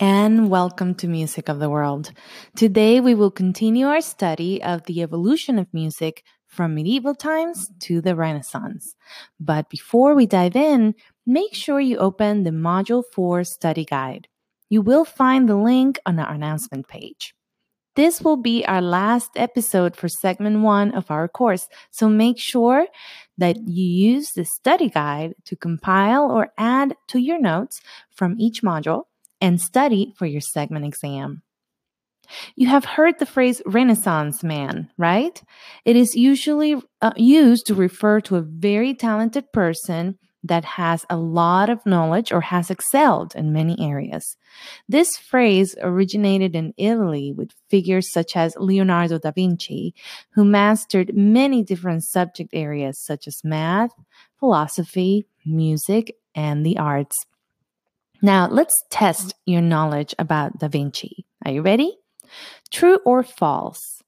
and welcome to Music of the World. Today we will continue our study of the evolution of music from medieval times to the Renaissance. But before we dive in, make sure you open the Module 4 study guide. You will find the link on our announcement page. This will be our last episode for segment one of our course, so make sure that you use the study guide to compile or add to your notes from each module and study for your segment exam. You have heard the phrase Renaissance man, right? It is usually uh, used to refer to a very talented person that has a lot of knowledge or has excelled in many areas. This phrase originated in Italy with figures such as Leonardo da Vinci, who mastered many different subject areas such as math, philosophy, music, and the arts. Now, let's test your knowledge about Da Vinci. Are you ready? True or false?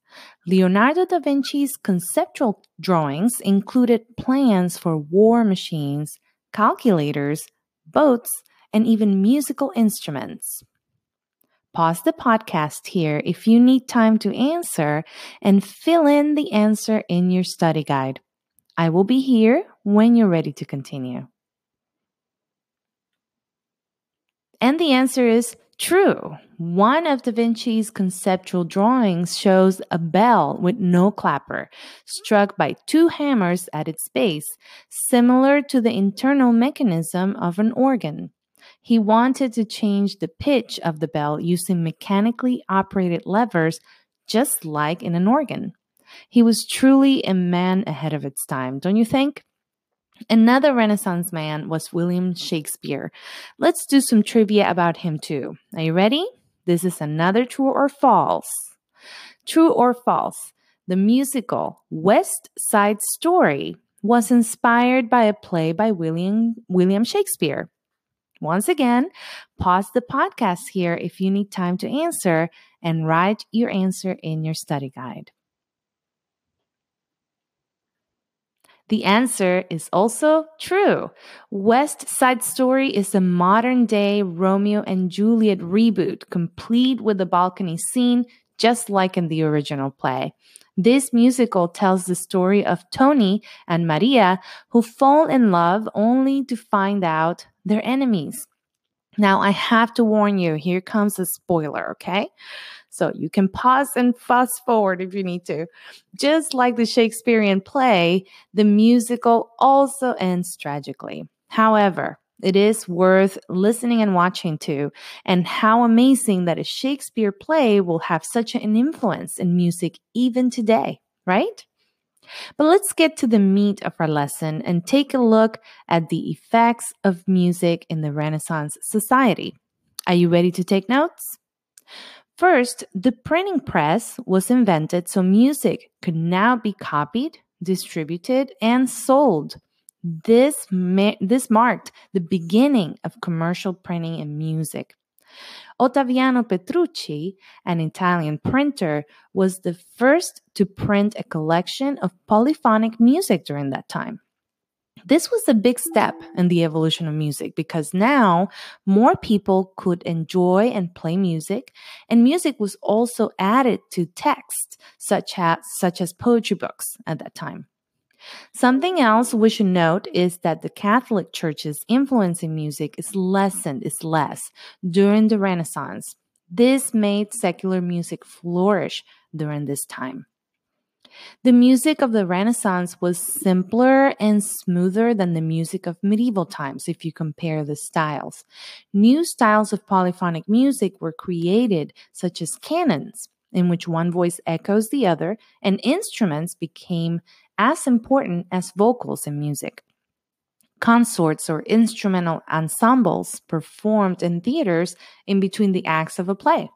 Leonardo da Vinci's conceptual drawings included plans for war machines, calculators, boats, and even musical instruments. Pause the podcast here if you need time to answer and fill in the answer in your study guide. I will be here when you're ready to continue. And the answer is true. One of Da Vinci's conceptual drawings shows a bell with no clapper, struck by two hammers at its base, similar to the internal mechanism of an organ. He wanted to change the pitch of the bell using mechanically operated levers, just like in an organ. He was truly a man ahead of its time, don't you think? Another Renaissance man was William Shakespeare. Let's do some trivia about him too. Are you ready? This is another true or false. True or false? The musical West Side Story was inspired by a play by William William Shakespeare. Once again, pause the podcast here if you need time to answer and write your answer in your study guide. The answer is also true. West Side Story is a modern day Romeo and Juliet reboot, complete with the balcony scene, just like in the original play. This musical tells the story of Tony and Maria who fall in love only to find out they're enemies. Now, I have to warn you, here comes a spoiler, okay? So you can pause and fast forward if you need to. Just like the Shakespearean play, the musical also ends tragically. However, it is worth listening and watching to, and how amazing that a Shakespeare play will have such an influence in music even today, right? But let's get to the meat of our lesson and take a look at the effects of music in the Renaissance society. Are you ready to take notes? First, the printing press was invented so music could now be copied, distributed, and sold. This, ma- this marked the beginning of commercial printing in music. Ottaviano Petrucci, an Italian printer, was the first to print a collection of polyphonic music during that time. This was a big step in the evolution of music because now more people could enjoy and play music, and music was also added to texts such as, such as poetry books at that time. Something else we should note is that the Catholic Church's influence in music is lessened, is less during the Renaissance. This made secular music flourish during this time. The music of the Renaissance was simpler and smoother than the music of medieval times if you compare the styles. New styles of polyphonic music were created, such as canons, in which one voice echoes the other, and instruments became as important as vocals in music. Consorts or instrumental ensembles performed in theaters in between the acts of a play.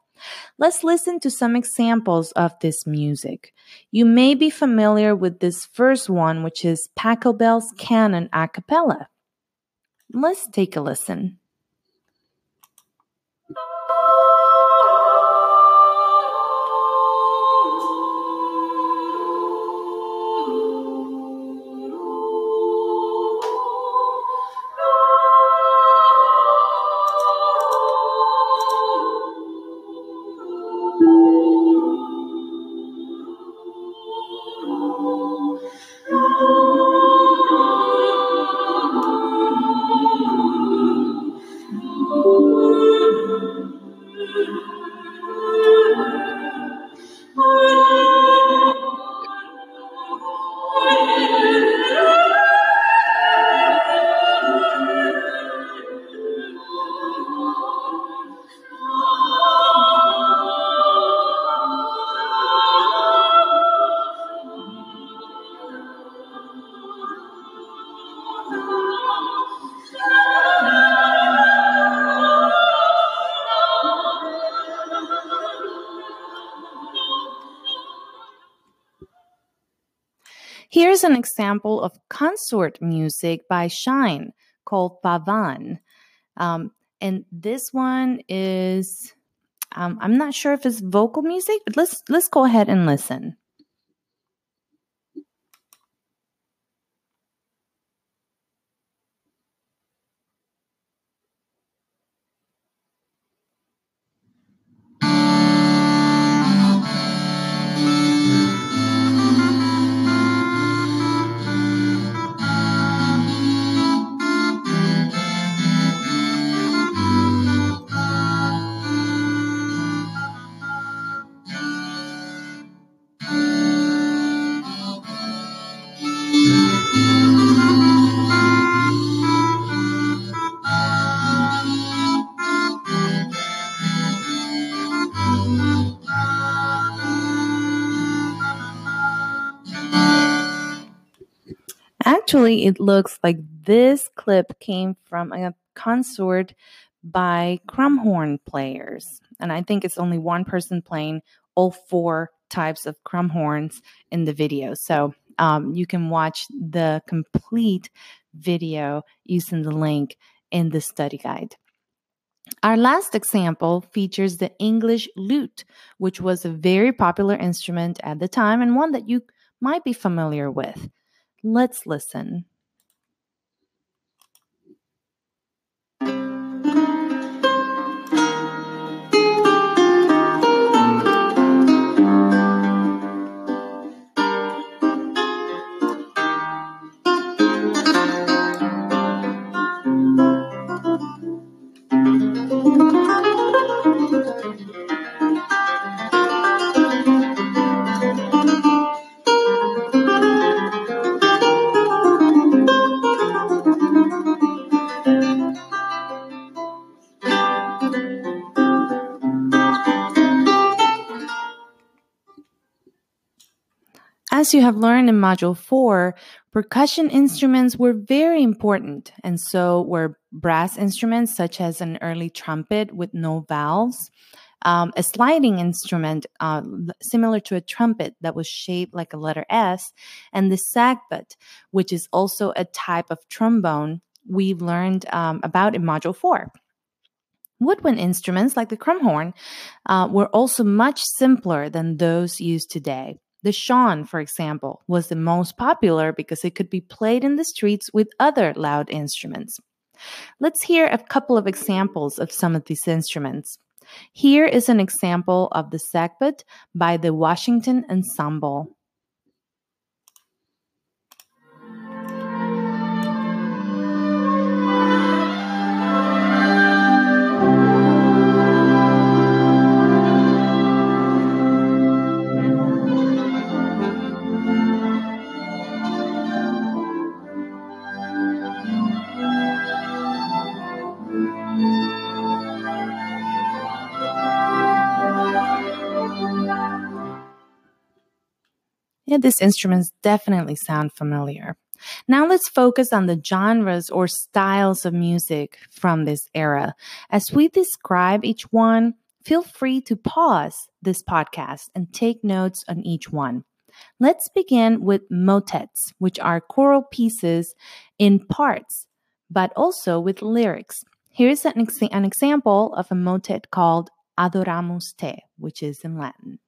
Let's listen to some examples of this music. You may be familiar with this first one, which is Pachelbel's Canon a cappella. Let's take a listen. Here's an example of consort music by Schein called Pavan. Um, and this one is um, I'm not sure if it's vocal music, but let's let's go ahead and listen. Actually, it looks like this clip came from a consort by crumhorn players. And I think it's only one person playing all four types of crumhorns in the video. So um, you can watch the complete video using the link in the study guide. Our last example features the English lute, which was a very popular instrument at the time and one that you might be familiar with. Let's listen. As you have learned in Module 4, percussion instruments were very important, and so were brass instruments such as an early trumpet with no valves, um, a sliding instrument uh, similar to a trumpet that was shaped like a letter S, and the sackbut, which is also a type of trombone we've learned um, about in Module 4. Woodwind instruments like the crumhorn uh, were also much simpler than those used today. The shawm, for example, was the most popular because it could be played in the streets with other loud instruments. Let's hear a couple of examples of some of these instruments. Here is an example of the sackbut by the Washington Ensemble. Yeah, these instruments definitely sound familiar. Now let's focus on the genres or styles of music from this era. As we describe each one, feel free to pause this podcast and take notes on each one. Let's begin with motets, which are choral pieces in parts, but also with lyrics. Here's an, ex- an example of a motet called Adoramus Te, which is in Latin.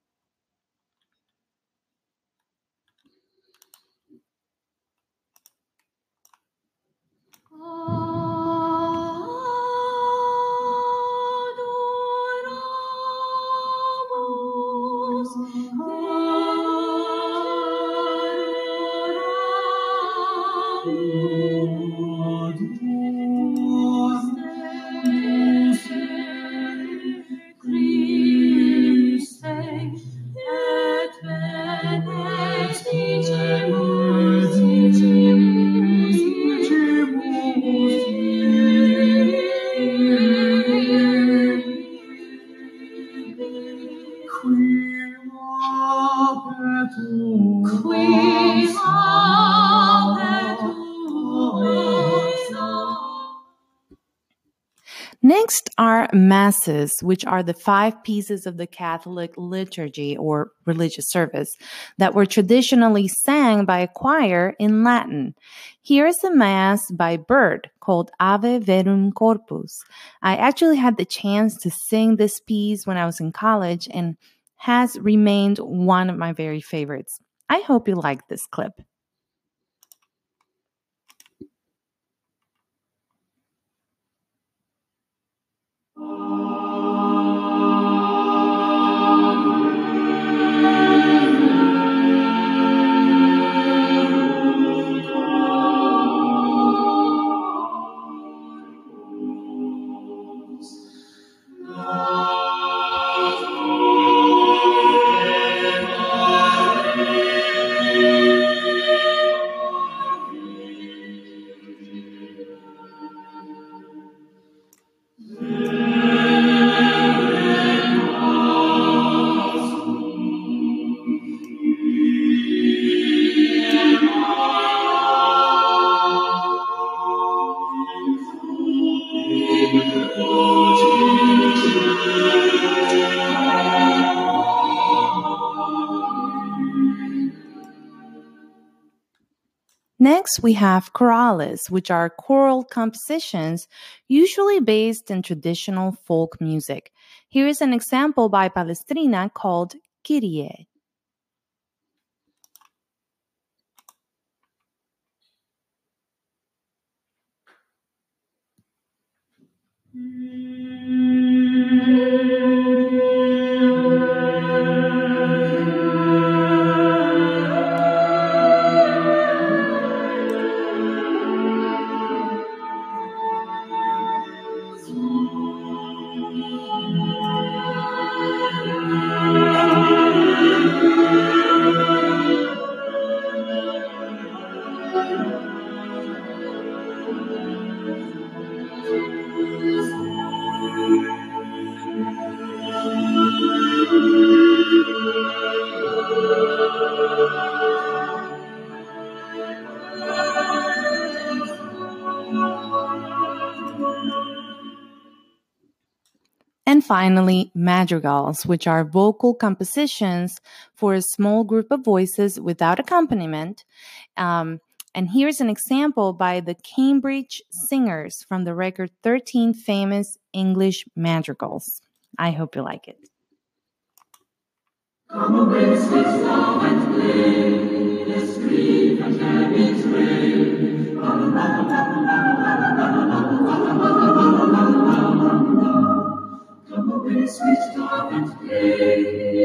Next are masses, which are the five pieces of the Catholic liturgy or religious service that were traditionally sang by a choir in Latin. Here is a mass by Byrd called Ave Verum Corpus. I actually had the chance to sing this piece when I was in college and has remained one of my very favorites. I hope you like this clip. Next, we have chorales, which are choral compositions usually based in traditional folk music. Here is an example by Palestrina called Kyrie. And finally, madrigals, which are vocal compositions for a small group of voices without accompaniment. Um, and here's an example by the Cambridge Singers from the record 13 Famous English Madrigals. I hope you like it. Come away, sweet and play. And And play.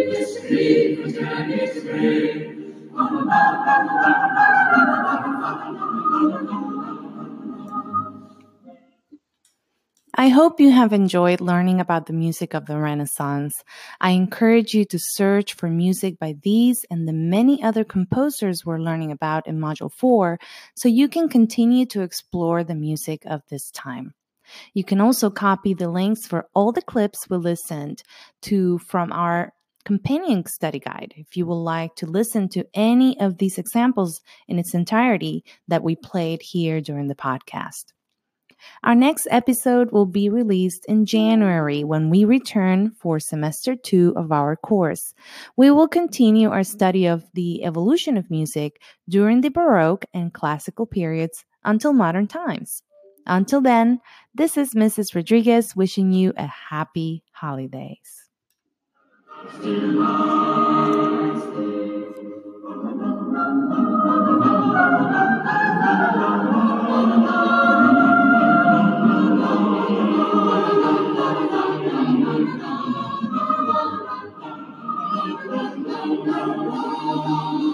I hope you have enjoyed learning about the music of the Renaissance. I encourage you to search for music by these and the many other composers we're learning about in Module 4 so you can continue to explore the music of this time. You can also copy the links for all the clips we listened to from our companion study guide if you would like to listen to any of these examples in its entirety that we played here during the podcast. Our next episode will be released in January when we return for semester two of our course. We will continue our study of the evolution of music during the Baroque and classical periods until modern times. Until then, this is Mrs. Rodriguez wishing you a happy holidays. Thank you.